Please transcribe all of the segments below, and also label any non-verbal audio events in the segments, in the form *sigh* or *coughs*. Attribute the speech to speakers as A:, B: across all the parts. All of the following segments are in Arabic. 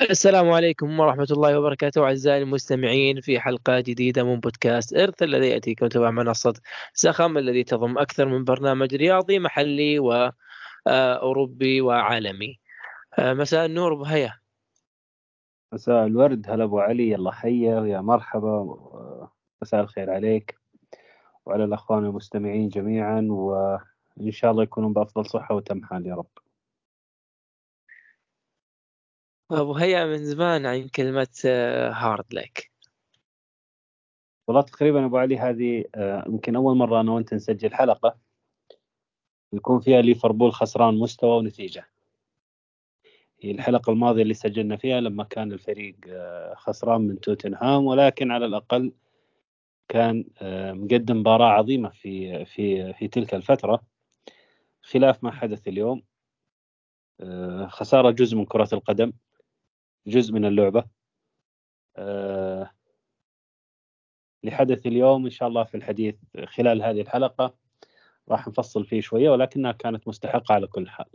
A: السلام عليكم ورحمة الله وبركاته أعزائي المستمعين في حلقة جديدة من بودكاست إرث الذي يأتيكم تبع منصة سخم الذي تضم أكثر من برنامج رياضي محلي وأوروبي وعالمي. آه، مساء النور أبو هيا.
B: مساء الورد هلا أبو علي يلا حيا ويا مرحبا مساء الخير عليك وعلى الأخوان المستمعين جميعا وإن شاء الله يكونون بأفضل صحة وتم حال يا رب.
A: أبو هيا من زمان عن كلمة هارد آه، لك
B: والله تقريبا أبو علي هذه آه، يمكن أول مرة أنا وأنت نسجل حلقة يكون فيها ليفربول خسران مستوى ونتيجة. هي الحلقة الماضية اللي سجلنا فيها لما كان الفريق آه، خسران من توتنهام ولكن على الأقل كان مقدم مباراة عظيمة في في في تلك الفترة. خلاف ما حدث اليوم خسارة جزء من كرة القدم. جزء من اللعبة. آه لحدث اليوم إن شاء الله في الحديث خلال هذه الحلقة راح نفصل فيه شوية ولكنها كانت مستحقة على كل حال.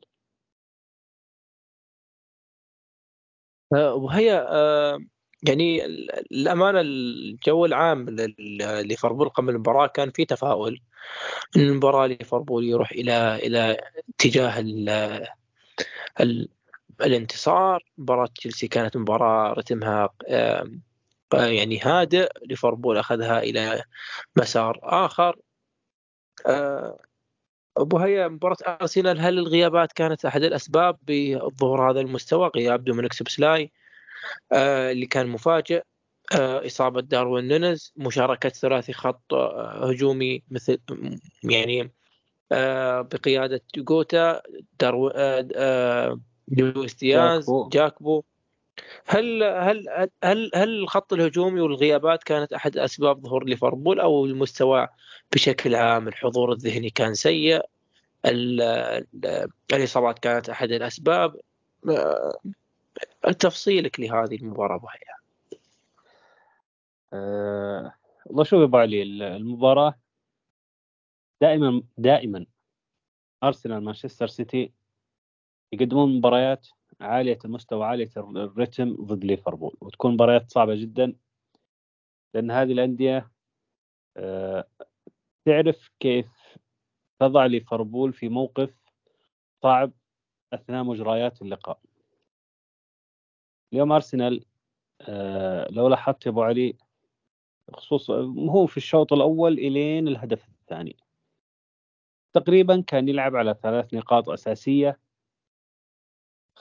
A: آه، وهي آه يعني الأمانة الجو العام لليفربول قبل المباراة كان في تفاؤل. ان المباراة ليفربول يروح إلى إلى اتجاه الانتصار مباراة تشيلسي كانت مباراة رتمها يعني هادئ ليفربول أخذها إلى مسار آخر. آه، أبو هيا مباراة أرسنال هل الغيابات كانت أحد الأسباب بظهور هذا المستوى؟ غياب دومينيك سوبسلاي آه، اللي كان مفاجئ. آه، إصابة داروين نونز مشاركة ثلاثي خط هجومي مثل يعني بقيادة جوتا دارو لويس دياز جاكبو. جاكبو. هل هل هل هل الخط الهجومي والغيابات كانت أحد أسباب ظهور ليفربول أو المستوى بشكل عام؟ الحضور الذهني كان سيء الإصابات كانت أحد الأسباب. تفصيلك لهذه المباراة أبو
B: أه والله شوف ابو علي المباراة؟ دائما دائما أرسنال مانشستر سيتي يقدمون مباريات عالية المستوى عالية الرتم ضد ليفربول وتكون مباريات صعبة جدا لأن هذه الأندية آه، تعرف كيف تضع ليفربول في موقف صعب أثناء مجريات اللقاء. اليوم أرسنال آه، لو لاحظت يا أبو علي خصوصا هو في الشوط الأول إلين الهدف الثاني. تقريبا كان يلعب على ثلاث نقاط أساسية.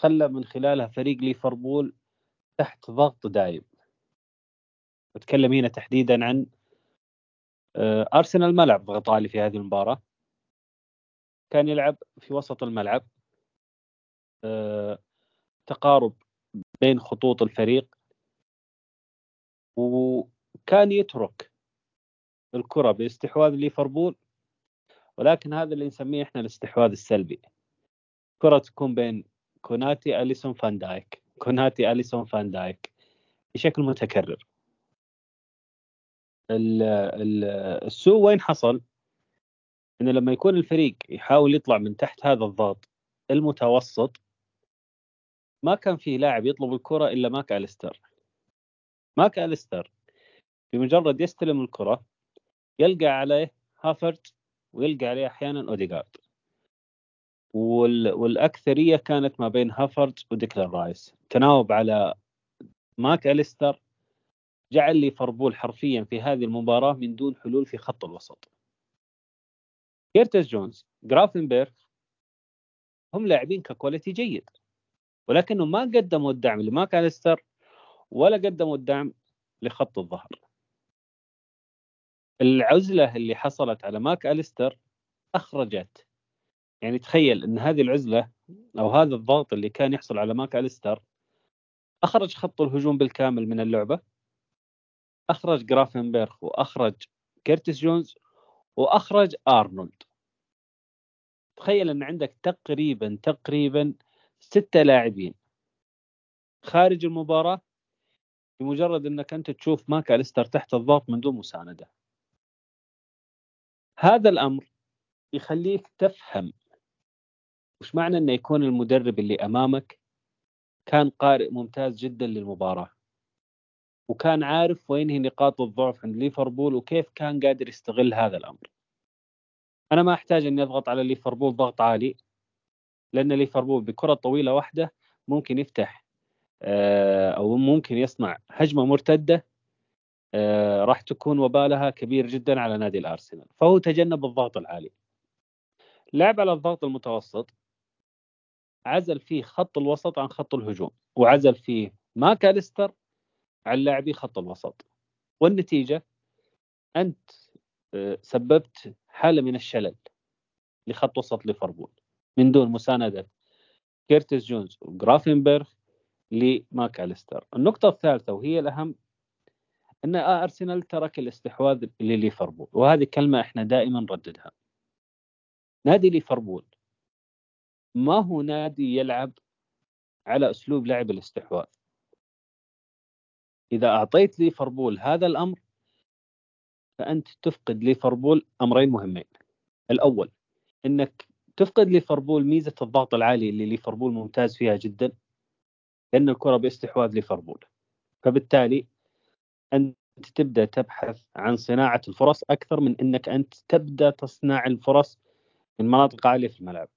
B: خلى من خلالها فريق ليفربول تحت ضغط دايم. أتكلم هنا تحديدا عن آه، أرسنال ما لعب ضغط عالي في هذه المباراة. كان يلعب في وسط الملعب. آه، تقارب بين خطوط الفريق. وكان يترك الكرة باستحواذ ليفربول. ولكن هذا اللي نسميه إحنا الاستحواذ السلبي. كرة تكون بين كوناتي أليسون فان دايك. كوناتي أليسون فان دايك. بشكل متكرر. السوء وين حصل؟ إنه لما يكون الفريق يحاول يطلع من تحت هذا الضغط المتوسط ما كان في لاعب يطلب الكرة إلا ماك أليستر. ماك أليستر بمجرد يستلم الكرة يلقى عليه هافرتز ويلقى عليه أحيانا أوديغارد. وال... والأكثرية كانت ما بين هافرتز وديكلان رايس. تناوب على ماك أليستر جعل ليفربول حرفيا في هذه المباراة من دون حلول في خط الوسط. كيرتس جونز جرافنبرغ هم لاعبين ك quality جيد ولكنهم ما قدموا الدعم لماك أليستر ولا قدموا الدعم لخط الظهر. العزلة اللي حصلت على ماك أليستر أخرجت يعني تخيل إن هذه العزلة أو هذا الضغط اللي كان يحصل على ماك أليستر أخرج خط الهجوم بالكامل من اللعبة أخرج جرافنبرغ وأخرج كيرتس جونز وأخرج أرنولد. تخيل إن عندك تقريبا تقريبا ستة لاعبين خارج المباراة بمجرد إنك أنت تشوف ماك أليستر تحت الضغط من دون مساندة. هذا الأمر يخليك تفهم وش معنى إنه يكون المدرب اللي أمامك كان قارئ ممتاز جدا للمباراة؟ وكان عارف وين هي نقاط الضعف عند ليفربول وكيف كان قادر يستغل هذا الأمر. أنا ما أحتاج إني أضغط على ليفربول ضغط عالي لأن ليفربول بكرة طويلة واحدة ممكن يفتح آه، أو ممكن يصنع هجمة مرتدة آه، راح تكون وبالها كبير جدا على نادي الأرسنال. فهو تجنب الضغط العالي. لعب على الضغط المتوسط. عزل فيه خط الوسط عن خط الهجوم وعزل فيه ماكاليستر عن لاعبي خط الوسط. والنتيجة أنت آه، سببت حالة من الشلل لخط وسط ليفربول. من دون مساندة كيرتس جونز وجرافنبرغ لماكاليستر. النقطة الثالثة وهي الأهم أن أرسنال ترك الاستحواذ لليفربول وهذه كلمة إحنا دائما نرددها. نادي ليفربول ما هو نادي يلعب على أسلوب لعب الاستحواذ؟ إذا أعطيت ليفربول هذا الأمر فأنت تفقد ليفربول أمرين مهمين. الأول أنك تفقد ليفربول ميزة الضغط العالي اللي ليفربول ممتاز فيها جدا لأن الكرة باستحواذ ليفربول. فبالتالي أنت تبدأ تبحث عن صناعة الفرص أكثر من أنك أنت تبدأ تصنع الفرص من مناطق عالية في الملعب.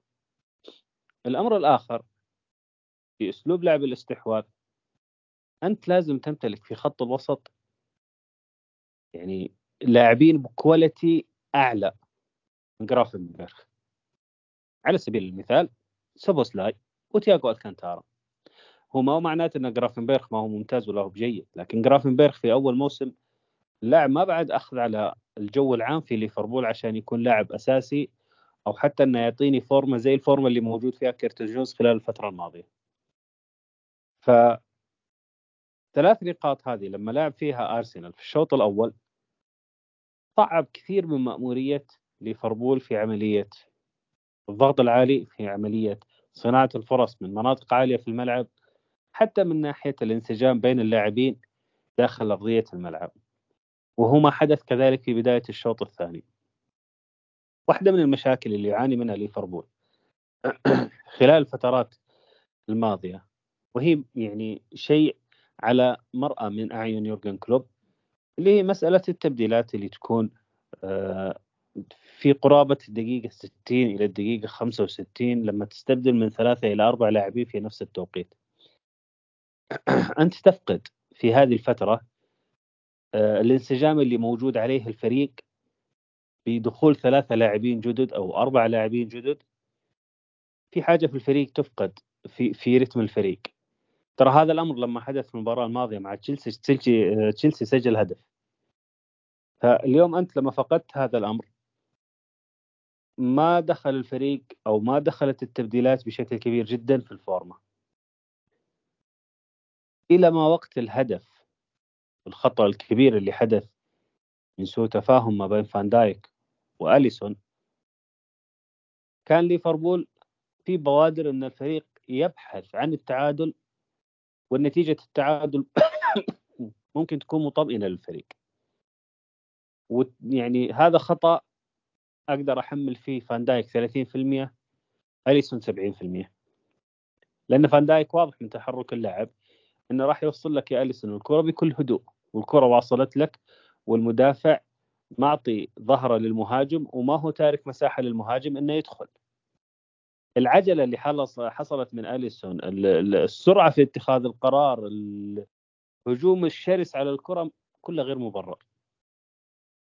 B: الأمر الآخر في أسلوب لعب الاستحواذ أنت لازم تمتلك في خط الوسط يعني لاعبين ب quality أعلى من جرافنبرغ على سبيل المثال سوبوسلاي وتياغو الكانتارا هو ما هو معناته أن جرافنبرغ ما هو ممتاز ولا هو بجيد لكن جرافنبرغ في أول موسم اللاعب ما بعد أخذ على الجو العام في ليفربول عشان يكون لاعب أساسي أو حتى إنه يعطيني فورمة زي الفورمة اللي موجود فيها كيرتز جونز خلال الفترة الماضية. ف ثلاث نقاط هذه لما لعب فيها ارسنال في الشوط الأول صعب كثير من مأمورية ليفربول في عملية الضغط العالي في عملية صناعة الفرص من مناطق عالية في الملعب حتى من ناحية الانسجام بين اللاعبين داخل أرضية الملعب وهو ما حدث كذلك في بداية الشوط الثاني واحدة من المشاكل اللي يعاني منها ليفربول. *clears throat* خلال الفترات الماضية وهي يعني شيء على مرأى من أعين يورجن كلوب اللي هي مسألة التبديلات اللي تكون آه، في قرابة الدقيقة 60 إلى الدقيقة 65 لما تستبدل من ثلاثة إلى أربع لاعبين في نفس التوقيت. *clears throat* أنت تفقد في هذه الفترة آه، الانسجام اللي موجود عليه الفريق بدخول ثلاثة لاعبين جدد أو أربع لاعبين جدد في حاجة في الفريق تفقد في في رتم الفريق. ترى هذا الأمر لما حدث في المباراة الماضية مع تشيلسي تشيلسي آه، تشيلسي سجل هدف. فاليوم أنت لما فقدت هذا الأمر ما دخل الفريق أو ما دخلت التبديلات بشكل كبير جدا في الفورمة. إلى ما وقت الهدف الخطأ الكبير اللي حدث من سوء تفاهم ما بين فان دايك وأليسون. كان ليفربول في بوادر أن الفريق يبحث عن التعادل والنتيجة التعادل *coughs* ممكن تكون مطمئنة للفريق. ويعني هذا خطأ أقدر أحمل فيه فان دايك 30% أليسون 70% لأن فان دايك واضح من تحرك اللاعب إنه راح يوصل لك يا أليسون الكرة بكل هدوء والكرة واصلت لك والمدافع معطي ظهره للمهاجم وما هو تارك مساحة للمهاجم إنه يدخل. العجلة اللي حصلت من أليسون السرعة في اتخاذ القرار الهجوم الشرس على الكرة كلها غير مبرر.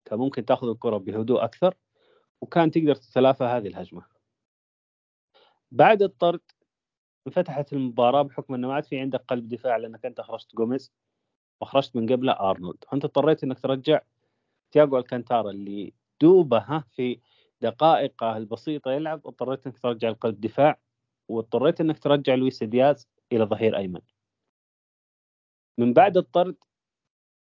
B: كان ممكن تأخذ الكرة بهدوء أكثر وكان تقدر تتلافى هذه الهجمة. بعد الطرد انفتحت المباراة بحكم إنه ما عاد في عندك قلب دفاع لأنك أنت اخرجت جوميز واخرجت من قبله أرنولد. فانت اضطريت إنك ترجع تياجو ألكانتارا اللي دوبه ها في دقائقه البسيطة يلعب اضطريت إنك ترجع القلب دفاع واضطريت إنك ترجع لويس دياز إلى ظهير أيمن. من بعد الطرد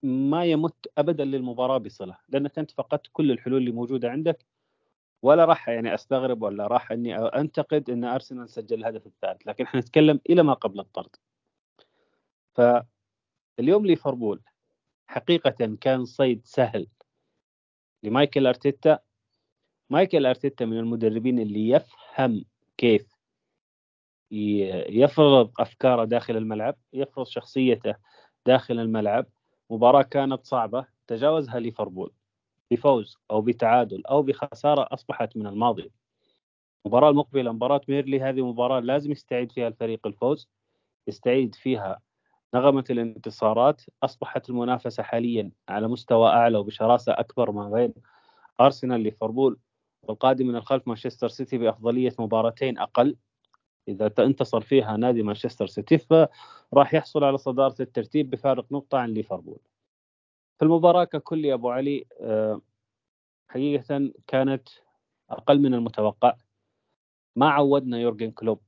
B: ما يمت ابدا للمباراة بصلة لأنك أنت فقدت كل الحلول اللي موجودة عندك ولا راح يعني أستغرب ولا راح إني أنتقد إن أرسنال سجل الهدف الثالث لكن إحنا نتكلم إلى ما قبل الطرد. فاليوم ليفربول حقيقة كان صيد سهل لمايكل أرتيتا. مايكل أرتيتا من المدربين اللي يفهم كيف يفرض أفكاره داخل الملعب يفرض شخصيته داخل الملعب. مباراة كانت صعبة تجاوزها ليفربول بفوز أو بتعادل أو بخسارة أصبحت من الماضي. المباراة المقبلة مباراة ميرلي هذه مباراة لازم يستعيد فيها الفريق الفوز يستعيد فيها نغمة الانتصارات أصبحت المنافسة حاليا على مستوى أعلى وبشراسة أكبر ما بين أرسنال ليفربول والقادم من الخلف مانشستر سيتي بأفضلية مباراتين أقل. إذا انتصر فيها نادي مانشستر سيتي فراح يحصل على صدارة الترتيب بفارق نقطة عن ليفربول. في المباراة ككل يا أبو علي آه، حقيقة كانت أقل من المتوقع. ما عودنا يورجن كلوب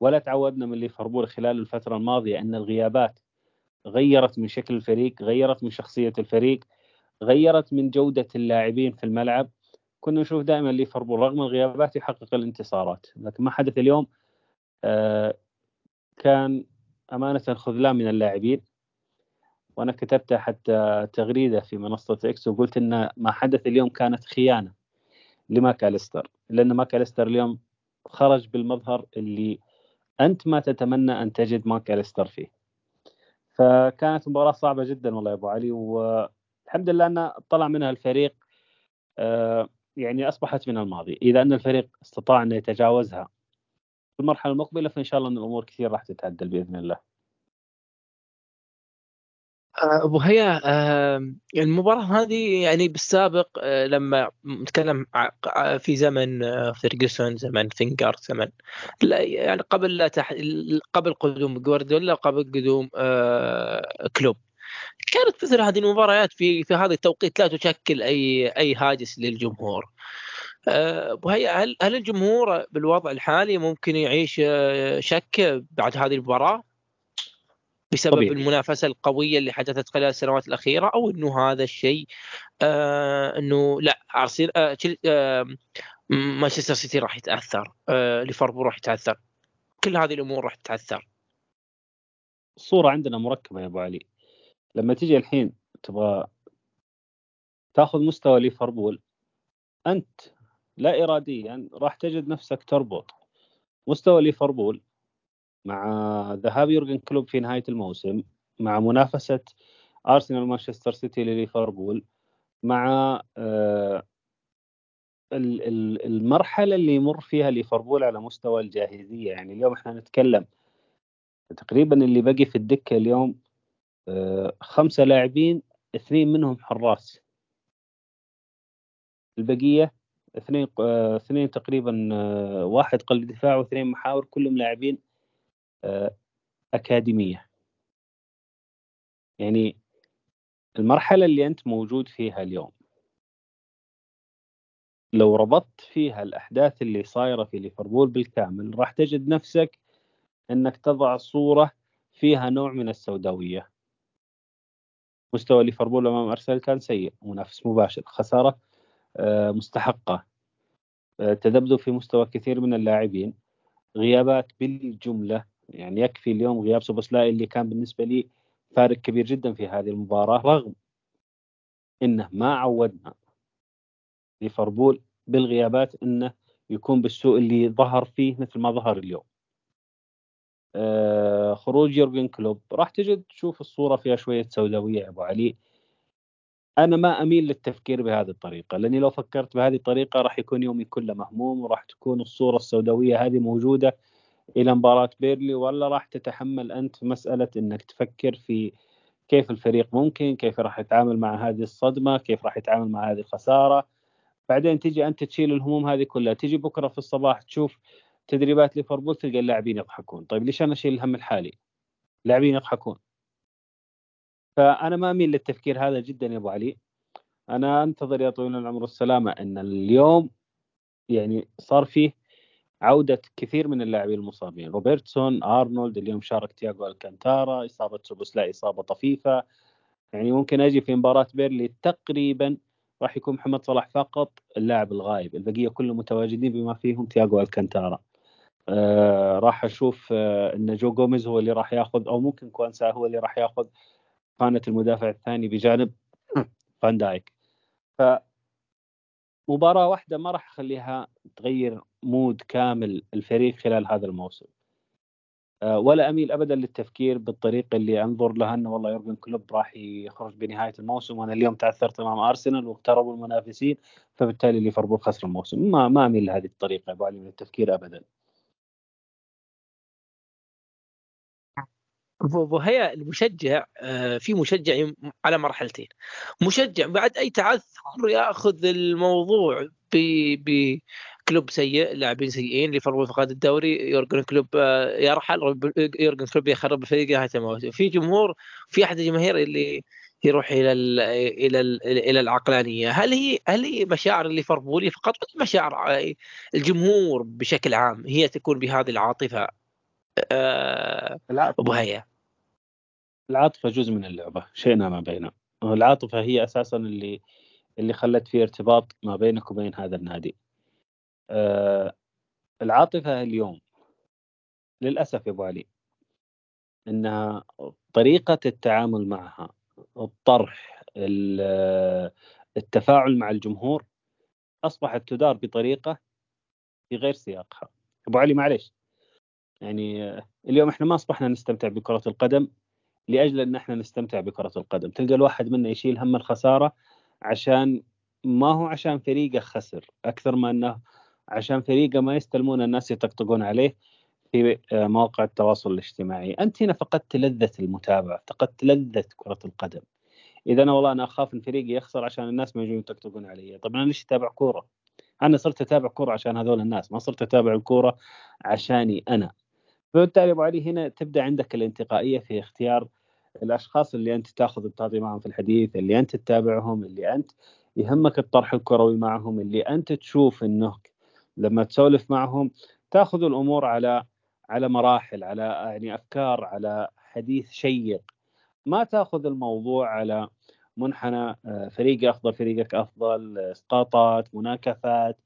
B: ولا تعودنا من ليفربول خلال الفترة الماضية أن الغيابات غيرت من شكل الفريق غيرت من شخصية الفريق غيرت من جودة اللاعبين في الملعب. كنا نشوف دائما ليفربول رغم الغيابات يحقق الانتصارات لكن ما حدث اليوم آه، كان أمانة خذلان من اللاعبين. وأنا كتبت حتى تغريدة في منصة إكس وقلت أن ما حدث اليوم كانت خيانة لماكاليستر لأن ماكاليستر اليوم خرج بالمظهر اللي أنت ما تتمنى أن تجد ماكاليستر فيه. فكانت مباراة صعبة جدا والله يا أبو علي والحمد لله أن طلع منها الفريق آه، يعني أصبحت من الماضي. إذا أن الفريق استطاع أن يتجاوزها في المرحلة المقبلة فإن شاء الله أن الأمور كثير راح تتعدل بإذن الله.
A: أبو هيا المباراة هذه يعني بالسابق آه، لما نتكلم في زمن فيرجسون زمن فينجر زمن يعني قبل لا تح... قبل قدوم جوارديولا قبل قدوم كلوب. كانت مثل هذه المباريات في في هذا التوقيت لا تشكل أي أي هاجس للجمهور. وهي هل هل الجمهور بالوضع الحالي ممكن يعيش آه، شك بعد هذه المباراة؟ بسبب طبيعي. المنافسة القوية اللي حدثت خلال السنوات الأخيرة أو إنه هذا الشيء آه إنه لا ارسنال آه آه مانشستر سيتي راح يتأثر آه ليفربول راح يتأثر كل هذه الأمور راح تتأثر
B: الصورة عندنا مركبة يا أبو علي لما تيجي الحين تبغى تأخذ مستوى ليفربول أنت لا اراديا راح تجد نفسك تربط مستوى ليفربول مع ذهاب يورجن كلوب في نهاية الموسم مع منافسة ارسنال ومانشستر سيتي لليفربول مع آه، المرحلة اللي يمر فيها ليفربول على مستوى الجاهزية. يعني اليوم إحنا نتكلم تقريبا اللي بقي في الدكة اليوم آه، خمسة لاعبين اثنين منهم حراس. البقية اثنين آه، اثنين تقريبا واحد قلب دفاع واثنين محاور كلهم لاعبين أكاديمية. يعني المرحلة اللي أنت موجود فيها اليوم لو ربطت فيها الأحداث اللي صايرة في ليفربول بالكامل راح تجد نفسك إنك تضع صورة فيها نوع من السوداوية. مستوى ليفربول أمام أرسنال كان سيء منافس مباشر خسارة آه، مستحقة. آه، تذبذب في مستوى كثير من اللاعبين. غيابات بالجملة. يعني يكفي اليوم غياب سوبوسلاي اللي كان بالنسبة لي فارق كبير جدا في هذه المباراة رغم إنه ما عودنا ليفربول بالغيابات إنه يكون بالسوء اللي ظهر فيه مثل ما ظهر اليوم. آه، خروج يورجن كلوب راح تجد تشوف الصورة فيها شوية سوداوية يا أبو علي. أنا ما أميل للتفكير بهذه الطريقة لأني لو فكرت بهذه الطريقة راح يكون يومي كله مهموم وراح تكون الصورة السوداوية هذه موجودة إلى مباراة بيرلي ولا راح تتحمل أنت مسألة إنك تفكر في كيف الفريق ممكن كيف راح يتعامل مع هذه الصدمة كيف راح يتعامل مع هذه الخسارة. بعدين تجي أنت تشيل الهموم هذه كلها تجي بكرة في الصباح تشوف تدريبات ليفربول تلقى اللاعبين يضحكون. طيب ليش أنا أشيل الهم الحالي؟ اللاعبين يضحكون. فأنا ما أميل للتفكير هذا جدا يا أبو علي. أنا أنتظر يا طويل العمر والسلامه إن اليوم يعني صار فيه عودة كثير من اللاعبين المصابين. روبرتسون أرنولد اليوم شارك تياغو ألكانتارا إصابة سوبوسلا إصابة طفيفة. يعني ممكن أجي في مباراة بيرنلي تقريبا راح يكون محمد صلاح فقط اللاعب الغايب البقية كلهم متواجدين بما فيهم تياغو ألكانتارا. آه راح أشوف آه إن جو جوميز هو اللي راح ياخذ أو ممكن كوانسا هو اللي راح ياخذ خانة المدافع الثاني بجانب فان دايك. ف مباراه واحدة ما راح أخليها تغير mood كامل الفريق خلال هذا الموسم. آه، ولا أميل ابدا للتفكير بالطريقة اللي أنظر لها إنه والله يورجن كلوب راح يخرج بنهاية الموسم وأنا اليوم تعثرت أمام أرسنال واقتربوا المنافسين فبالتالي ليفربول خسر الموسم. ما ما أميل لهذه الطريقة أبو علي من التفكير ابدا.
A: وهي المشجع آه، في مشجع على مرحلتين. مشجع بعد أي تعثر يأخذ الموضوع بكلوب سيء لاعبين سيئين ليفربول فقد الدوري يورجن كلوب آه، يرحل يورجن كلوب يخرب الفريق نهاية الموسم. في جمهور في أحد الجماهير اللي يروح إلى ال إلى ال إلى العقلانية. هل هي هل هي مشاعر الليفربولي فقط ولا مشاعر الجمهور بشكل عام هي تكون بهذه العاطفة؟ أبو هيا.
B: العاطفة جزء من اللعبة شئنا أم أبينا. العاطفة هي أساسا اللي اللي خلت في ارتباط ما بينك وبين هذا النادي. أه العاطفة اليوم للأسف يا أبو علي إنها طريقة التعامل معها الطرح التفاعل مع الجمهور أصبحت تدار بطريقة في غير سياقها. أبو علي معلش يعني اليوم إحنا ما أصبحنا نستمتع بكرة القدم لأجل أن إحنا نستمتع بكرة القدم. تلقى الواحد منا يشيل هم الخسارة عشان ما هو عشان فريقه خسر أكثر ما أنه عشان فريقه ما يستلمون الناس يطقطقون عليه في مواقع التواصل الاجتماعي. أنت هنا فقدت لذة المتابعة فقدت لذة كرة القدم. إذا أنا والله أنا أخاف إن فريقي يخسر عشان الناس ما يجون يطقطقون علي. طب أنا ليش أتابع كورة؟ أنا صرت أتابع كورة عشان هذول الناس ما صرت أتابع الكورة عشاني أنا. فبالتالي أبو علي هنا تبدأ عندك الانتقائية في اختيار الأشخاص اللي أنت تأخذ وتعطي معهم في الحديث اللي أنت تتابعهم اللي أنت يهمك الطرح الكروي معهم اللي أنت تشوف إنه لما تسولف معهم تأخذ الأمور على على مراحل على يعني أفكار على حديث شيق. ما تأخذ الموضوع على منحنى آه، فريقي أفضل فريقك أفضل إسقاطات مناكفات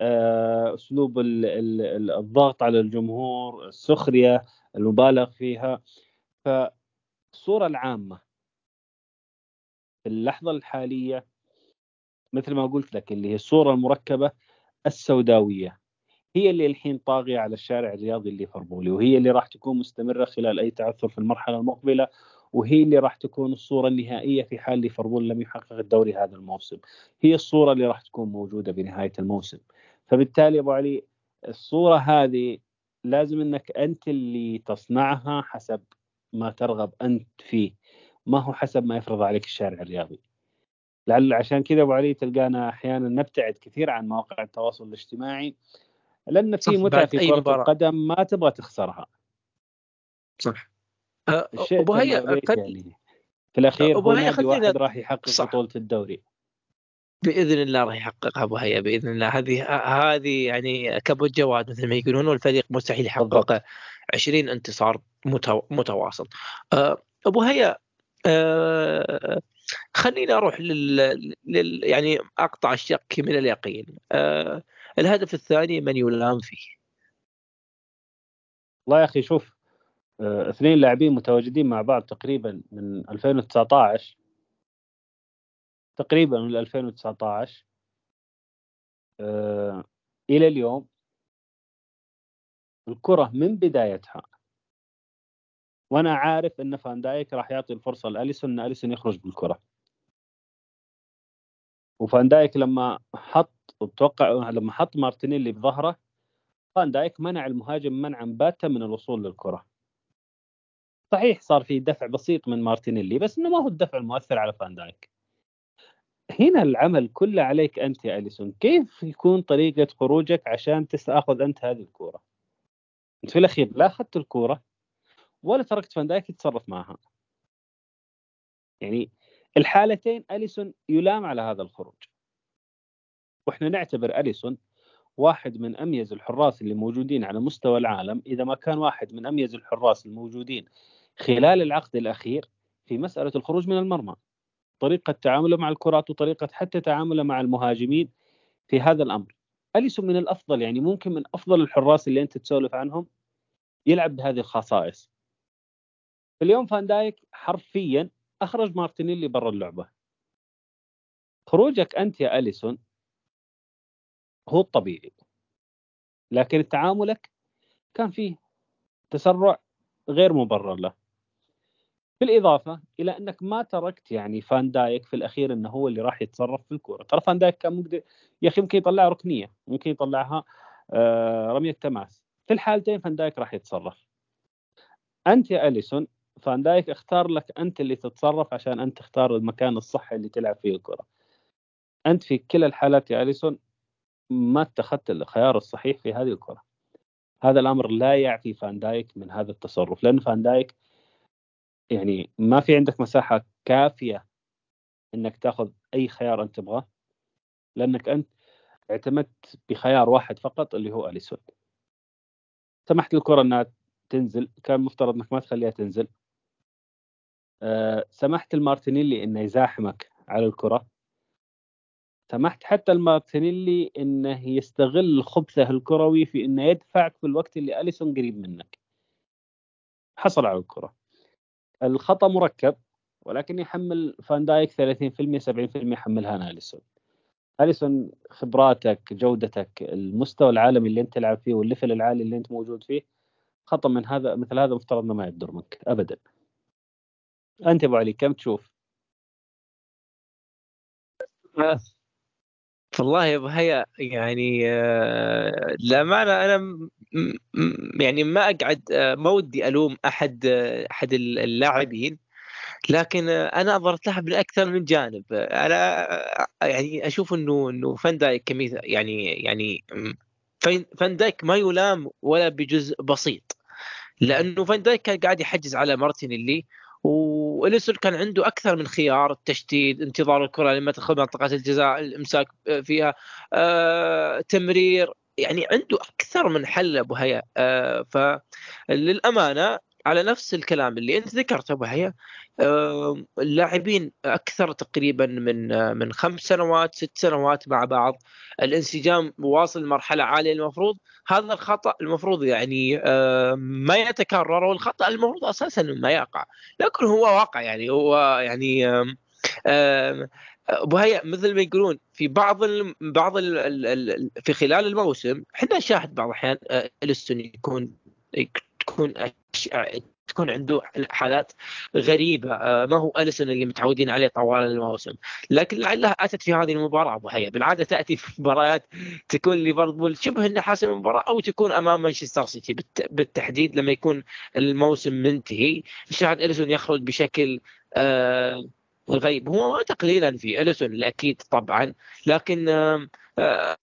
B: آه، أسلوب الضغط على الجمهور السخرية المبالغ فيها. فالصورة العامة في اللحظة الحالية مثل ما قلت لك اللي هي الصورة المركبة السوداوية. هي اللي الحين طاغية على الشارع الرياضي الليفربولي وهي اللي راح تكون مستمرة خلال أي تعثر في المرحلة المقبلة وهي اللي راح تكون الصورة النهائية في حال ليفربول لم يحقق الدوري هذا الموسم. هي الصورة اللي راح تكون موجودة بنهاية الموسم. فبالتالي أبو علي الصورة هذه لازم أنك أنت اللي تصنعها حسب ما ترغب أنت فيه. ما هو حسب ما يفرض عليك الشارع الرياضي. لعل عشان كذا أبو علي تلقانا أحيانا نبتعد كثير عن مواقع التواصل الاجتماعي لأن في متعة في كرة القدم ما تبغى تخسرها.
A: صح.
B: أبو هيا قد يعني. في الأخير هو نادي واحد راح يحقق صح. بطولة الدوري.
A: بإذن الله راح يحققها أبو هيا بإذن الله. هذه هذه يعني كبوت جواد مثل ما يقولون والفريق مستحيل يحقق 20 انتصار متواصل. أبو هيا أه خليني أروح لل... لل يعني أقطع الشك من اليقين. أه الهدف الثاني من يلام فيه.
B: والله يا أخي شوف آه، اثنين لاعبين متواجدين مع بعض تقريبا من 2019 تقريبا من 2019 آه، إلى اليوم الكرة من بدايتها وأنا عارف إن فان دايك راح يعطي الفرصة لأليسون إن أليسون يخرج بالكرة. وفان دايك لما حط أتوقع لما حط مارتينيلي بظهره فان دايك منع المهاجم منعا باتا من الوصول للكرة. صحيح صار في دفع بسيط من مارتينيلي بس إنه ما هو الدفع المؤثر على فان دايك. هنا العمل كله عليك أنت يا أليسون. كيف يكون طريقة خروجك عشان تاخذ أنت هذه الكوره أنت في الأخير لا أخذت الكوره ولا تركت فان دايك يتصرف معها. يعني الحالتين أليسون يلام على هذا الخروج. وإحنا نعتبر أليسون واحد من أميز الحراس اللي موجودين على مستوى العالم. إذا ما كان واحد من أميز الحراس الموجودين خلال العقد الأخير في مسألة الخروج من المرمى. طريقة تعامله مع الكرات وطريقة حتى تعامله مع المهاجمين في هذا الأمر. أليسون من الأفضل يعني ممكن من أفضل الحراس اللي أنت تسولف عنهم يلعب بهذه الخصائص. اليوم فان دايك حرفيا أخرج مارتينيلي برا اللعبة. خروجك أنت يا أليسون هو الطبيعي. لكن تعاملك كان فيه تسرع غير مبرر له. بالإضافة إلى أنك ما تركت يعني فان دايك في الأخير إنه هو اللي راح يتصرف في الكورة. ترى فان دايك كان مقدر يا أخي ممكن يطلعها ركنية ممكن يطلعها آه، رمية تماس. في الحالتين فان دايك راح يتصرف. أنت يا أليسون فان دايك اختار لك أنت اللي تتصرف عشان أنت تختار المكان الصح اللي تلعب فيه الكرة. أنت في كلا الحالات يا أليسون ما اتخذت الخيار الصحيح في هذه الكرة. هذا الأمر لا يعفي فان دايك من هذا التصرف لأن فان دايك يعني ما في عندك مساحة كافية إنك تأخذ أي خيار أنت تبغاه لأنك أنت اعتمدت بخيار واحد فقط اللي هو أليسون. سمحت للكرة إنها تنزل كان مفترض إنك ما تخليها تنزل. سمحت لمارتينيلي انه يزاحمك على الكرة. سمحت حتى المارتينيلي إنه يستغل خبثه الكروي في إنه يدفعك في الوقت اللي أليسون قريب منك. حصل على الكرة. الخطأ مركب ولكن يحمل فان دايك 30% 70% يحملها أنا أليسون. أليسون خبراتك جودتك المستوى العالمي اللي أنت تلعب فيه وال level العالي اللي أنت موجود فيه خطأ من هذا مثل هذا مفترض إنه ما يقدر منك ابدا. أنت أبو علي كم تشوف؟
A: والله يا أبو هيا يعني آه، للامانه أنا يعني ما أقعد آه، ما ودي ألوم أحد آه، أحد اللاعبين لكن أنا نظرت لها من أكثر من جانب أنا يعني أشوف إنه إنه فان دايك يعني يعني فان دايك ما يلام ولا بجزء بسيط لأنه فان دايك كان قاعد يحجز على مارتينيلي وإليسون كان عنده أكثر من خيار التشتيت انتظار الكرة لما تدخل منطقة الجزاء الامساك فيها آه، تمرير يعني عنده أكثر من حل أبو هيا آه، فللأمانة على نفس الكلام اللي انت ذكرته ابو هيا اللاعبين أكثر تقريبا من من خمس سنوات ست سنوات مع بعض. الانسجام واصل لمرحلة عالية. المفروض هذا الخطأ المفروض يعني ما يتكرر والخطأ المفروض أساسا ما يقع. لكن هو واقع يعني هو يعني ابو هيا مثل ما يقولون في بعض ال بعض ال في خلال الموسم إحنا نشاهد بعض الأحيان الستون يكون تكون تكون عنده حالات غريبة آه، ما هو أليسون اللي متعودين عليه طوال الموسم. لكن لعلها أتت في هذه المباراة أبو حيا بالعادة تأتي في مباريات تكون ليفربول شبه إنها حاسم المباراة أو تكون أمام مانشستر سيتي. بالتحديد لما يكون الموسم منتهي نشاهد أليسون يخرج بشكل آه غريب هو ما تقليلا في أليسون أكيد طبعا لكن آه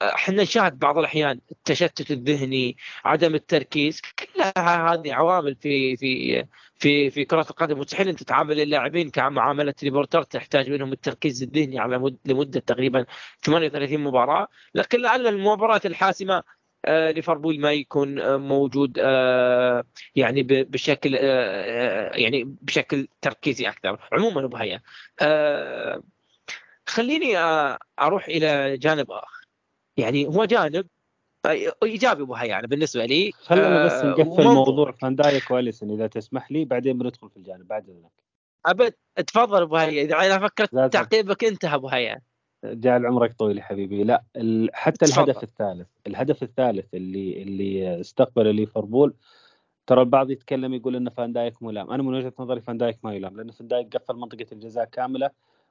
A: إحنا نشاهد بعض الأحيان التشتت الذهني عدم التركيز كلها هذه عوامل في في في في كرة القدم. مستحيل أن تتعامل اللاعبين كمعاملة ريبورتر تحتاج منهم التركيز الذهني على مد لمدة تقريبا 38 مباراة. لكن لعل المباراة الحاسمة آه ليفربول ما يكون آه موجود آه يعني بشكل آه يعني بشكل تركيزي أكثر. عموما أبو هيا آه خليني آه، أروح إلى جانب آخر. يعني هو جانب إيجابي أبو يعني بالنسبة لي
B: خلينا بس آه، نقفل موضوع فان دايك واليسون إذا تسمح لي بعدين بندخل في الجانب بعد إذنك.
A: أبد تفضل أبو هيا إذا أنا فكرت تعقيبك انتهى أبو هيا.
B: جعل عمرك طويل يا حبيبي. لا حتى. الهدف الثالث الهدف الثالث اللي اللي استقبله ليفربول ترى البعض يتكلم يقول إن فان دايك ملام أنا من وجهة نظري فان دايك ما يلام لأن فان دايك قفل منطقة الجزاء كاملة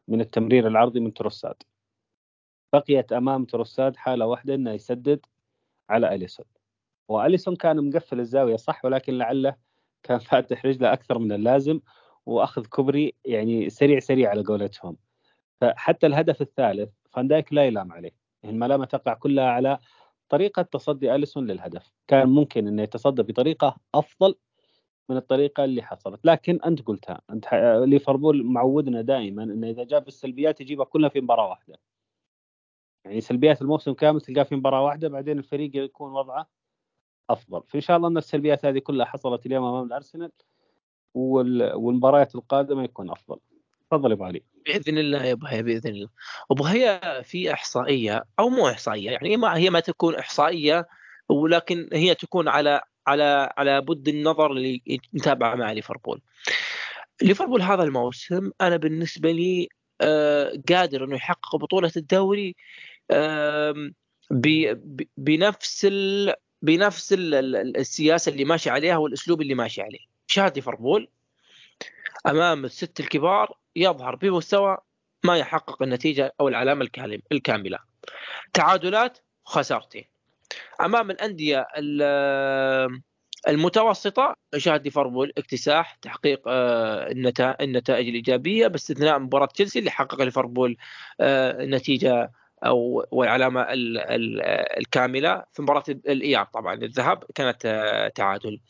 B: من التمرير العرضي من تروساد. بقيت أمام تروساد حالة واحدة إنه يسدد على أليسون. وأليسون كان مقفل الزاوية صح ولكن لعله كان فاتح رجله أكثر من اللازم وأخذ كوبري يعني سريع سريع على قولتهم. فحتى الهدف الثالث فان دايك لا يلام عليه. الملامه تقع كلها على طريقة تصدي أليسون للهدف. كان ممكن إنه يتصدى بطريقة أفضل من الطريقة اللي حصلت. لكن أنت قلتها أنت ليفربول معودنا دائما إنه إذا جاب السلبيات يجيبها كلها في مباراة واحدة. يعني سلبيات الموسم كامل تلقاه في مباراة واحدة بعدين الفريق يكون وضعه أفضل. فإن شاء الله إن السلبيات هذه كلها حصلت اليوم أمام الأرسنال والمباريات القادمة يكون أفضل. تفضل أبو علي.
A: بإذن الله يا ابو هيا بإذن الله ابو هيا في إحصائية أو مو إحصائية يعني ما هي ما تكون إحصائية ولكن هي تكون على على على بد النظر اللي نتابعه مع ليفربول ليفربول هذا الموسم أنا بالنسبة لي آه، قادر إنه يحقق بطولة الدوري بنفس. بنفس السياسة اللي ماشي عليها والأسلوب اللي ماشي عليه شاهد ليفربول أمام الست الكبار يظهر بمستوى ما يحقق النتيجة أو العلامة الكاملة. تعادلات خسارتين. أمام الأندية المتوسطة شاهد ليفربول اكتساح تحقيق آه، النتائج الإيجابية باستثناء مباراة تشيلسي اللي حقق ليفربول آه، نتيجة أو والعلامه الكاملة في مباراة الإياب. طبعا الذهاب كانت آه، تعادل.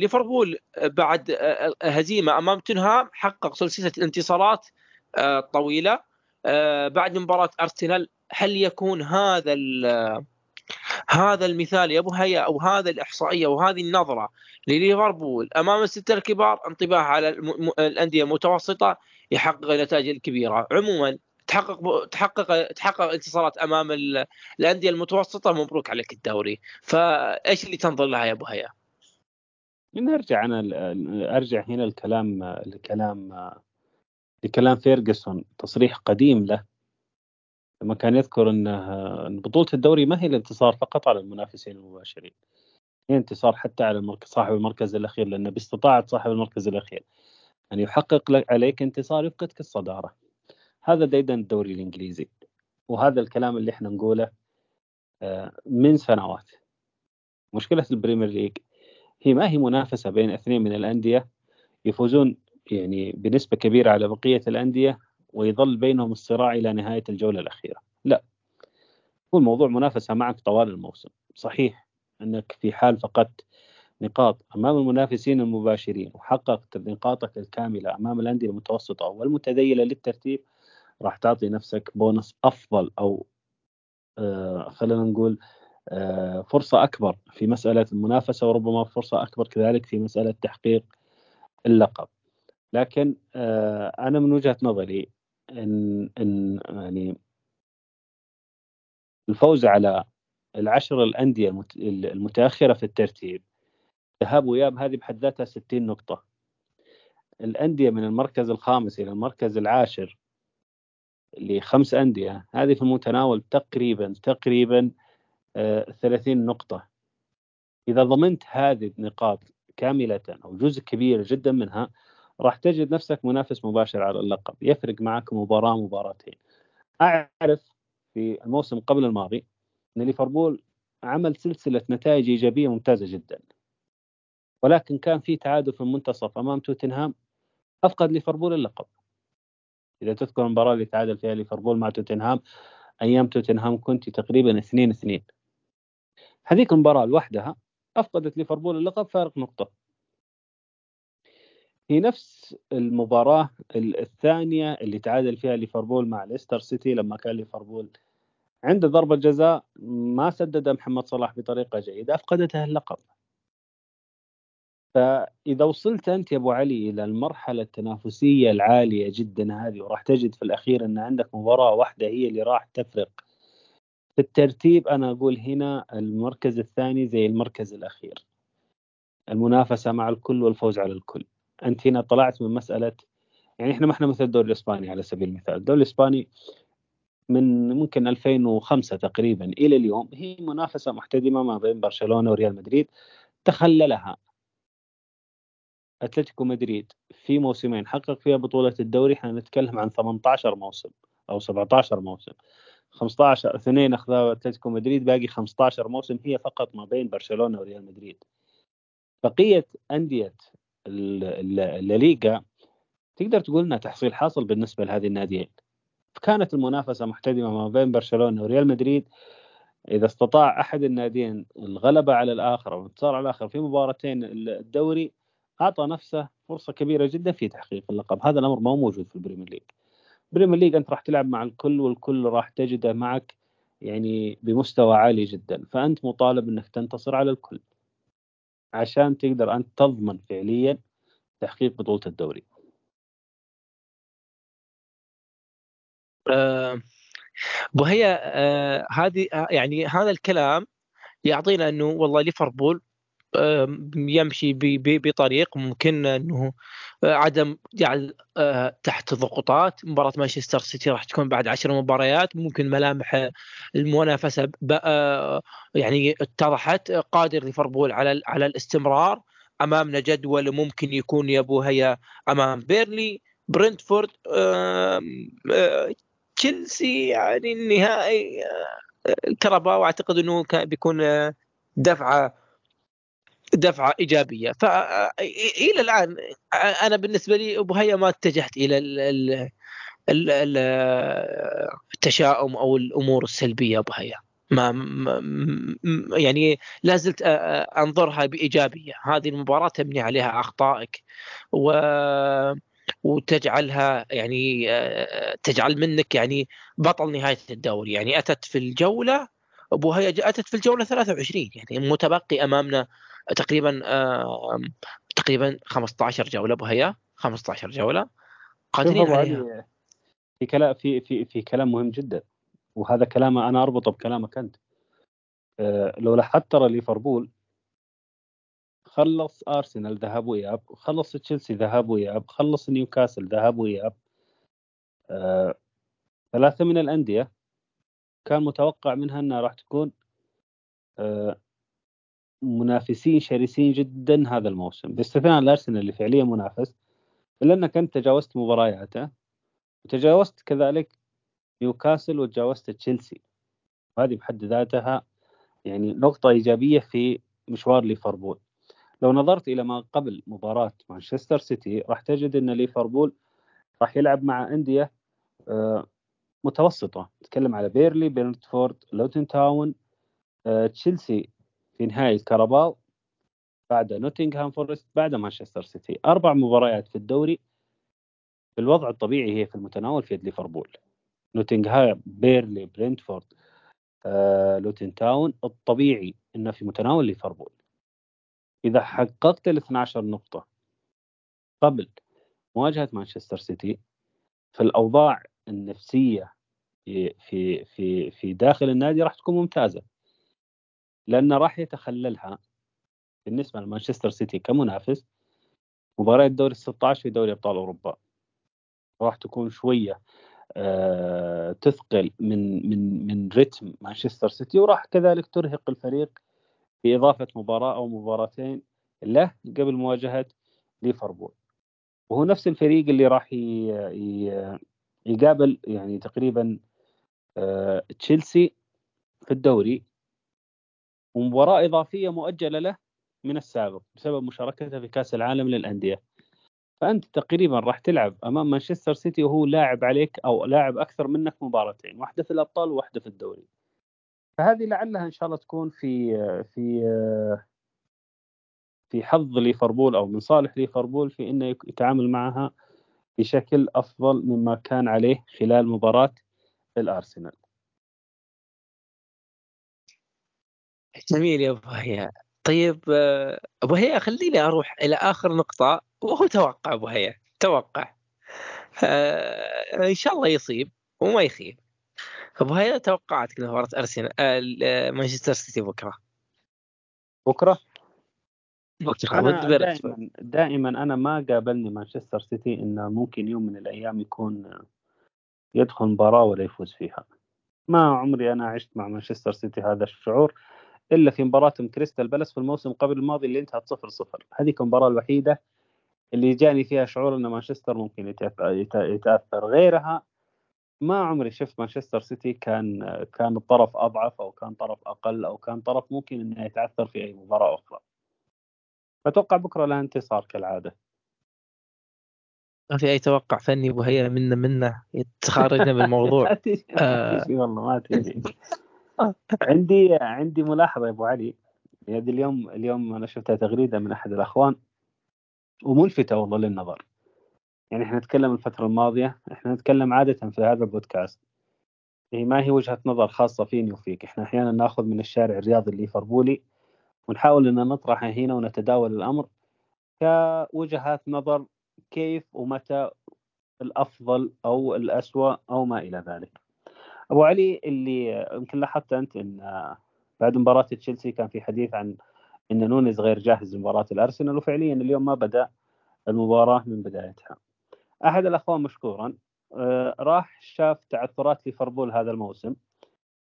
A: ليفربول بعد هزيمة أمام تنهام حقق سلسلة انتصارات طويلة. بعد مباراة أرسنال هل يكون هذا هذا المثال يا أبو هيا أو هذا الإحصائية وهذه النظرة لليفربول أمام الستة الكبار؟ انطباع على الأندية المتوسطة يحقق النتائج الكبيره عموما تحقق تحقق تحقق انتصارات أمام الأندية المتوسطة مبروك عليك الدوري. فإيش اللي تنظر لها يا أبو هيا؟
B: نرجع أنا أرجع هنا الكلام لكلام لكلام فيرجسون تصريح قديم له. لما كان يذكر إن بطولة الدوري ما هي الانتصار فقط على المنافسين المباشرين هي انتصار حتى على المركز صاحب المركز الأخير لأن باستطاعة صاحب المركز الأخير أن يحقق لك عليك انتصار يفقدك الصدارة. هذا ديدن الدوري الإنجليزي وهذا الكلام اللي إحنا نقوله آه، من سنوات. مشكلة البريمير ليج هي ما هي منافسة بين اثنين من الأندية يفوزون يعني بنسبة كبيرة على بقية الأندية ويظل بينهم الصراع إلى نهاية الجولة الأخيرة. لا هو الموضوع منافسة معك طوال الموسم. صحيح إنك في حال فقدت نقاط أمام المنافسين المباشرين وحققت نقاطك الكاملة أمام الأندية المتوسطة والمتذيلة للترتيب راح تعطي نفسك بونص أفضل أو آه خلينا نقول آه فرصة أكبر في مسألة المنافسة وربما فرصة أكبر كذلك في مسألة تحقيق اللقب. لكن آه أنا من وجهة نظري إن إن يعني الفوز على العشر الأندية المتأخرة في الترتيب ذهاب وياب هذه بحد ذاتها 60 نقطة. الأندية من المركز الخامس إلى المركز العاشر لخمس أندية. هذه في المتناول تقريبا تقريبا 30 آه، نقطة. إذا ضمنت هذه النقاط كاملة أو جزء كبير جدا منها راح تجد نفسك منافس مباشر على اللقب. يفرق معك مباراة مباراتين. أعرف في الموسم قبل الماضي أن ليفربول عمل سلسلة نتائج إيجابية ممتازة جدا. ولكن كان في تعادل في المنتصف أمام توتنهام. أفقد ليفربول اللقب. إذا تذكر المباراة اللي تعادل فيها ليفربول مع توتنهام أيام توتنهام كنت تقريبا 2 2 هذيك المباراة لوحدها أفقدت ليفربول اللقب فارق نقطة. هي نفس المباراة الثانية اللي تعادل فيها ليفربول مع ليستر سيتي لما كان ليفربول عنده ضربة جزاء ما سددها محمد صلاح بطريقة جيدة أفقدته اللقب. فإذا وصلت أنت يا أبو علي إلى المرحلة التنافسية العالية جدا هذه وراح تجد في الأخير أن عندك مباراة واحدة هي اللي راح تفرق. في الترتيب أنا أقول هنا المركز الثاني زي المركز الأخير. المنافسة مع الكل والفوز على الكل. أنت هنا طلعت من مسألة يعني إحنا ما إحنا مثل الدوري الإسباني على سبيل المثال. الدوري الإسباني من ممكن 2005 تقريبا إلى اليوم هي منافسة محتدمة ما بين برشلونة وريال مدريد تخللها. أتلتيكو مدريد في موسمين حقق فيها بطولة الدوري. إحنا نتكلم عن 18 موسم أو 17 موسم. 15 اثنين اخذها أتلتيكو مدريد باقي 15 موسم هي فقط ما بين برشلونة وريال مدريد. بقية أندية الليغا تقدر تقول إنها تحصيل حاصل بالنسبة لهذه الناديين. كانت المنافسة محتدمة ما بين برشلونة وريال مدريد. إذا استطاع أحد الناديين الغلبة على الآخر أو الانتصار على الآخر في مباراتين الدوري أعطى نفسه فرصة كبيرة جدا في تحقيق اللقب. هذا الأمر ما هو موجود في البريمير ليج. البريمير ليج أنت راح تلعب مع الكل والكل راح تجده معك يعني بمستوى عالي جدا. فأنت مطالب إنك تنتصر على الكل عشان تقدر أنت تضمن فعليا تحقيق بطولة الدوري.
A: آه وهي آه هذه آه، يعني هذا الكلام يعطينا إنه والله ليفربول يمشي بطريق ممكن أنه آه، عدم جعل آه، تحت ضغوطات. مباراة مانشستر سيتي راح تكون بعد عشر مباريات. ممكن ملامح المنافسة يعني اتضحت. قادر ليفربول على على الاستمرار أمامنا جدول ممكن يكون يا أبو هيا أمام بيرلي برنتفورد تشيلسي يعني النهائي كرباو أعتقد أنه بيكون دفعة دفعة إيجابية. فالى الآن أنا بالنسبة لي أبو هيا ما اتجهت إلى التشاؤم أو الأمور السلبية أبو هيا. ما يعني لا زلت أنظرها بإيجابية. هذه المباراة تبني عليها أخطائك و وتجعلها يعني تجعل منك يعني بطل نهاية الدوري. يعني أتت في الجولة أبو هيا أتت في الجولة 23 يعني متبقي أمامنا تقريبا تقريبا 15 جولة أبو هيا 15 جولة.
B: قادرين عليها. في كلام في في في كلام مهم جدا وهذا كلام أنا أربطه بكلامك أنت. أه لو لاحظت ترى ليفربول خلص أرسنال ذهاب واياب خلص تشيلسي ذهاب واياب خلص نيوكاسل ذهاب واياب أه ثلاثة من الأندية كان متوقع منها إنها راح تكون أه منافسين شرسين جدا هذا الموسم. باستثناء الارسنال اللي فعليا منافس إلا أنك أنت تجاوزت مبارياته وتجاوزت كذلك نيوكاسل وتجاوزت تشيلسي. وهذه بحد ذاتها يعني نقطة إيجابية في مشوار ليفربول. لو نظرت إلى ما قبل مباراة مانشستر سيتي راح تجد أن ليفربول راح يلعب مع أندية آه، متوسطة. نتكلم على بيرنلي برينتفورد لوتن تاون آه، تشيلسي في نهائي الكاراباو بعد نوتنغهام فورست بعد مانشستر سيتي. أربع مباريات في الدوري. في الوضع الطبيعي هي في المتناول في يد ليفربول. نوتنغهام بيرنلي برينتفورد آه، لوتن تاون الطبيعي إنه في متناول ليفربول. إذا حققت ال 12 نقطة قبل مواجهة مانشستر سيتي فالأوضاع النفسية في في في في داخل النادي راح تكون ممتازة. لأن راح يتخللها بالنسبة لمانشستر سيتي كمنافس مباراة دوري ال 16 في دوري أبطال أوروبا. راح تكون شوية آه، تثقل من من من رتم مانشستر سيتي وراح كذلك ترهق الفريق بإضافة مباراة أو مباراتين له قبل مواجهة ليفربول. وهو نفس الفريق اللي راح يقابل يعني تقريبا آه، تشيلسي في الدوري. ومباراة إضافية مؤجلة له من السابق بسبب مشاركته في كأس العالم للأندية. فأنت تقريبا راح تلعب أمام مانشستر سيتي وهو لاعب عليك أو لاعب أكثر منك مباراتين واحدة في الأبطال وواحدة في الدوري. فهذه لعلها إن شاء الله تكون في في في حظ ليفربول أو من صالح ليفربول في إنه يتعامل معها بشكل أفضل مما كان عليه خلال مباراة الأرسنال.
A: جميل يا أبو هيا. طيب أبو هيا خليني أروح إلى آخر نقطة وهو توقع أبو هيا توقع. آه إن شاء الله يصيب وما يخيب. أبو هيا توقعاتك لمباراة أرسنال آه مانشستر سيتي بكرة.
B: بكرة؟
A: بكرة
B: أنا دائما دائما أنا ما قابلني مانشستر سيتي انه ممكن يوم من الأيام يكون يدخل مباراة ولا يفوز فيها. ما عمري أنا عشت مع مانشستر سيتي هذا الشعور. إلا في مباراتهم كريستال بالاس في الموسم قبل الماضي اللي انتهت 0 0 هذيك المباراة الوحيدة اللي جاني فيها شعور إن مانشستر ممكن يتأثر. غيرها ما عمري شفت مانشستر سيتي كان كان الطرف أضعف أو كان طرف أقل أو كان طرف ممكن إنه يتعثر في أي مباراة أخرى. أتوقع بكرة له انتصار كالعادة.
A: ما في أي توقع فني ابو هيا منا منا تخرجنا من الموضوع.
B: والله *laughs* ما تجي. عندي عندي ملاحظة يا أبو علي. يعني اليوم اليوم أنا شفتها تغريدة من أحد الأخوان وملفتة والله للنظر. يعني إحنا نتكلم الفترة الماضية إحنا نتكلم عادة في هذا البودكاست. هي ما هي وجهة نظر خاصة فيني وفيك. إحنا أحيانا نأخذ من الشارع الرياضي الليفربولي ونحاول إن نطرحه هنا ونتداول الأمر كوجهات نظر كيف ومتى الأفضل أو الأسوأ أو ما إلى ذلك. أبو علي اللي يمكن لاحظت أنت إن بعد مباراة تشيلسي كان في حديث عن إن نونيز غير جاهز لمباراة الأرسنال وفعليا اليوم ما بدأ المباراة من بدايتها. أحد الأخوان مشكورا آه، راح شاف تعثرات ليفربول هذا الموسم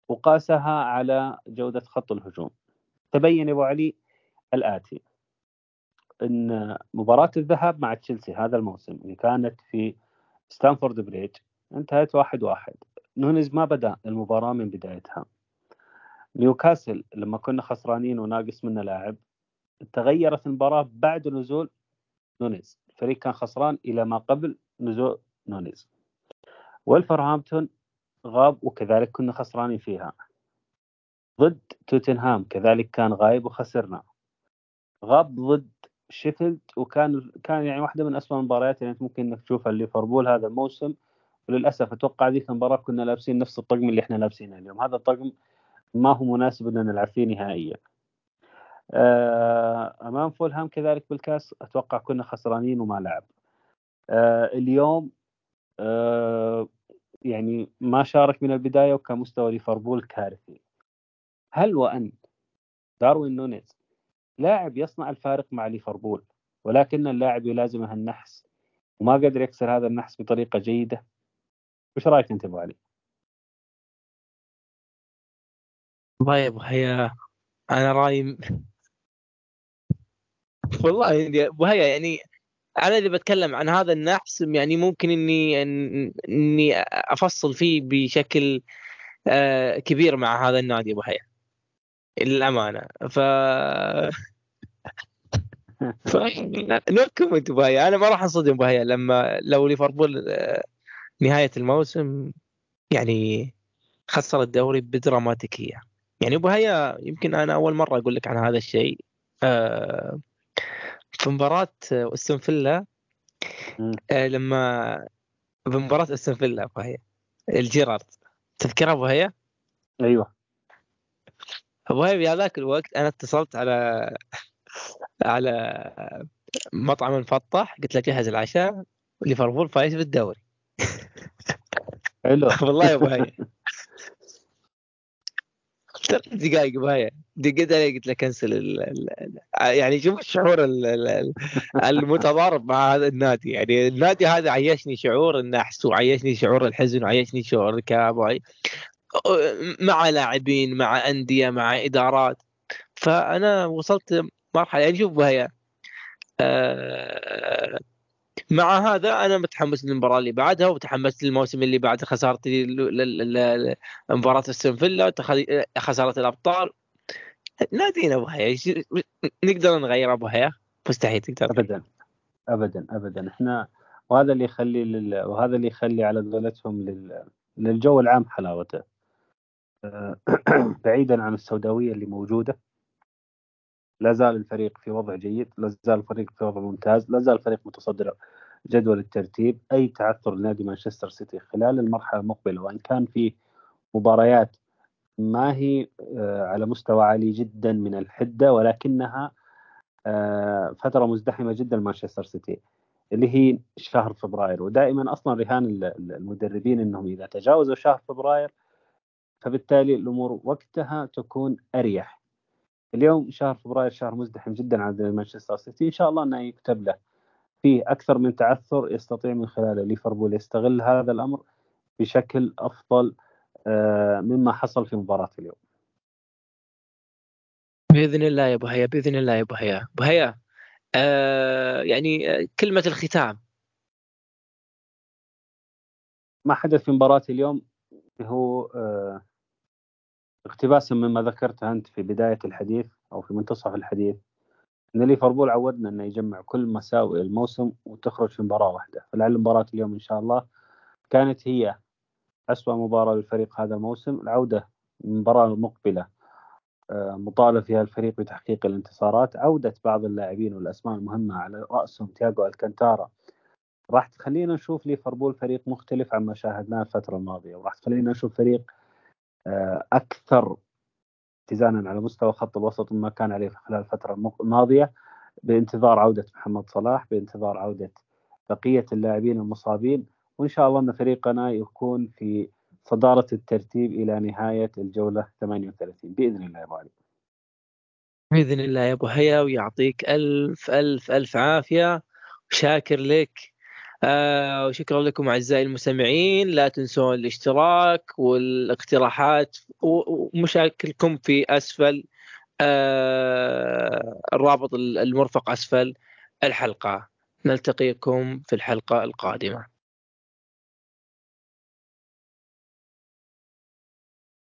B: وقاسها على جودة خط الهجوم. تبين أبو علي الآتي إن مباراة الذهاب مع تشيلسي هذا الموسم اللي كانت في ستامفورد بريدج انتهت واحد واحد نونيز ما بدأ المباراة من بدايتها. نيوكاسل لما كنا خسرانين وناقص منا لاعب تغيرت المباراة بعد نزول نونيز. الفريق كان خسران إلى ما قبل نزول نونيز. والفرهامبتون غاب وكذلك كنا خسرانين فيها. ضد توتنهام كذلك كان غايب وخسرنا. غاب ضد شيفيلد وكان كان يعني واحدة من اسوء المباريات اللي أنت ممكن إنك تشوفها. ليفربول هذا الموسم وللاسف أتوقع ذيك المباراة كنا لابسين نفس الطقم اللي إحنا لابسينه اليوم. هذا الطقم ما هو مناسب ان نلعب فيه نهائيا. آه، أمام فولهام كذلك بالكاس أتوقع كنا خسرانين وما لعب. آه، اليوم آه، يعني ما شارك من البداية وكان مستوى ليفربول كارثي. هل وأن داروين نونيز لاعب يصنع الفارق مع ليفربول ولكن اللاعب يلازمه النحس وما قدر يكسر هذا النحس بطريقة جيدة؟ وش رأيك أنت أبو علي؟
A: طيب هي أنا رأيي والله يعني أبو هيا يعني أنا إذا بتكلم عن هذا النحس يعني ممكن إني إني أفصل فيه بشكل آه، كبير مع هذا النادي أبو هيا. للأمانة. ف *laughs* ف no comment أبو هيا. أنا ما راح أنصدم أبو هيا لما لو ليفربول آه، نهاية الموسم يعني خسر الدوري بدراماتيكية. يعني أبو هيا يمكن أنا أول مرة أقول لك عن هذا الشيء. آه، في مباراة أستون فيلا لما في مباراة أستون فيلا أبو هيا الجيرارد. تذكرها أبو هيا؟
B: أيوه.
A: أبو هيا في هذاك الوقت أنا اتصلت على على مطعم مفطح قلت له جهز العشاء ليفربول فايز بالدوري.
B: حلو. *laughs*
A: والله هيا. *laughs* ثلاث دقائق بهاي دقيقة علي قلت له كنسل ال ال يعني شوف الشعور المتضارب مع هذا النادي. يعني النادي هذا عيشني شعور النحس وعيشني شعور الحزن وعيشني شعور الكآبة مع لاعبين مع أندية مع إدارات. فأنا وصلت مرحلة يعني شوف بهاي آه مع هذا أنا متحمس للمباراة اللي بعدها وتحمست للموسم اللي بعد خسارتي مباراة أستون فيلا خسارة الأبطال. نادينا ابو هيا نقدر نغير ابو هيا مستحيل تقدر.
B: ابدا ابدا ابدا. إحنا وهذا اللي يخلي لل... وهذا اللي يخلي على قولتهم لل... للجو العام حلاوته. *clears throat* بعيدا عن السوداوية اللي موجودة. لا زال الفريق في وضع جيد لا زال الفريق في وضع ممتاز لا زال الفريق متصدر جدول الترتيب أي تعثر لنادي مانشستر سيتي خلال المرحلة المقبلة وإن كان في مباريات ما هي آه، على مستوى عالي جدا من الحدة ولكنها آه، فترة مزدحمة جدا مانشستر سيتي اللي هي شهر فبراير. ودائما أصلا رهان المدربين إنهم إذا تجاوزوا شهر فبراير فبالتالي الأمور وقتها تكون أريح. اليوم شهر فبراير شهر مزدحم جدا على مانشستر سيتي إن شاء الله إنه يكتب له فيه أكثر من تعثر يستطيع من خلاله. ليفربول يستغل هذا الأمر بشكل أفضل آه، مما حصل في مباراة اليوم.
A: بإذن الله يا أبو هيا بإذن الله يا أبو هيا. أبو هيا آه يعني آه، كلمة الختام.
B: ما حدث في مباراة اليوم هو آه اقتباسا مما ذكرته أنت في بداية الحديث أو في منتصف الحديث. إن ليفربول عودنا إنه يجمع كل مساوئ الموسم وتخرج في مباراة واحدة. فلعل مباراة اليوم إن شاء الله كانت هي أسوأ مباراة للفريق هذا الموسم العودة المباراة المقبلة آه، مطالب فيها الفريق بتحقيق الانتصارات عودة بعض اللاعبين والأسماء المهمة على رأسهم تياغو ألكانتارا. راح تخلينا نشوف ليفربول فريق مختلف عما شاهدناه الفترة الماضية وراح تخلينا نشوف فريق آه، أكثر اتزانا على مستوى خط الوسط مما كان عليه خلال الفترة الماضية بانتظار عودة محمد صلاح بانتظار عودة بقية اللاعبين المصابين وإن شاء الله أن فريقنا يكون في صدارة الترتيب إلى نهاية الجولة 38 بإذن الله يا أبو علي.
A: بإذن الله يا أبو هيا ويعطيك ألف ألف ألف عافية وشاكر لك. آه وشكرا لكم أعزائي المستمعين. لا تنسون الاشتراك والاقتراحات ومشاكلكم في أسفل آه الرابط المرفق أسفل الحلقة. نلتقيكم في الحلقة القادمة.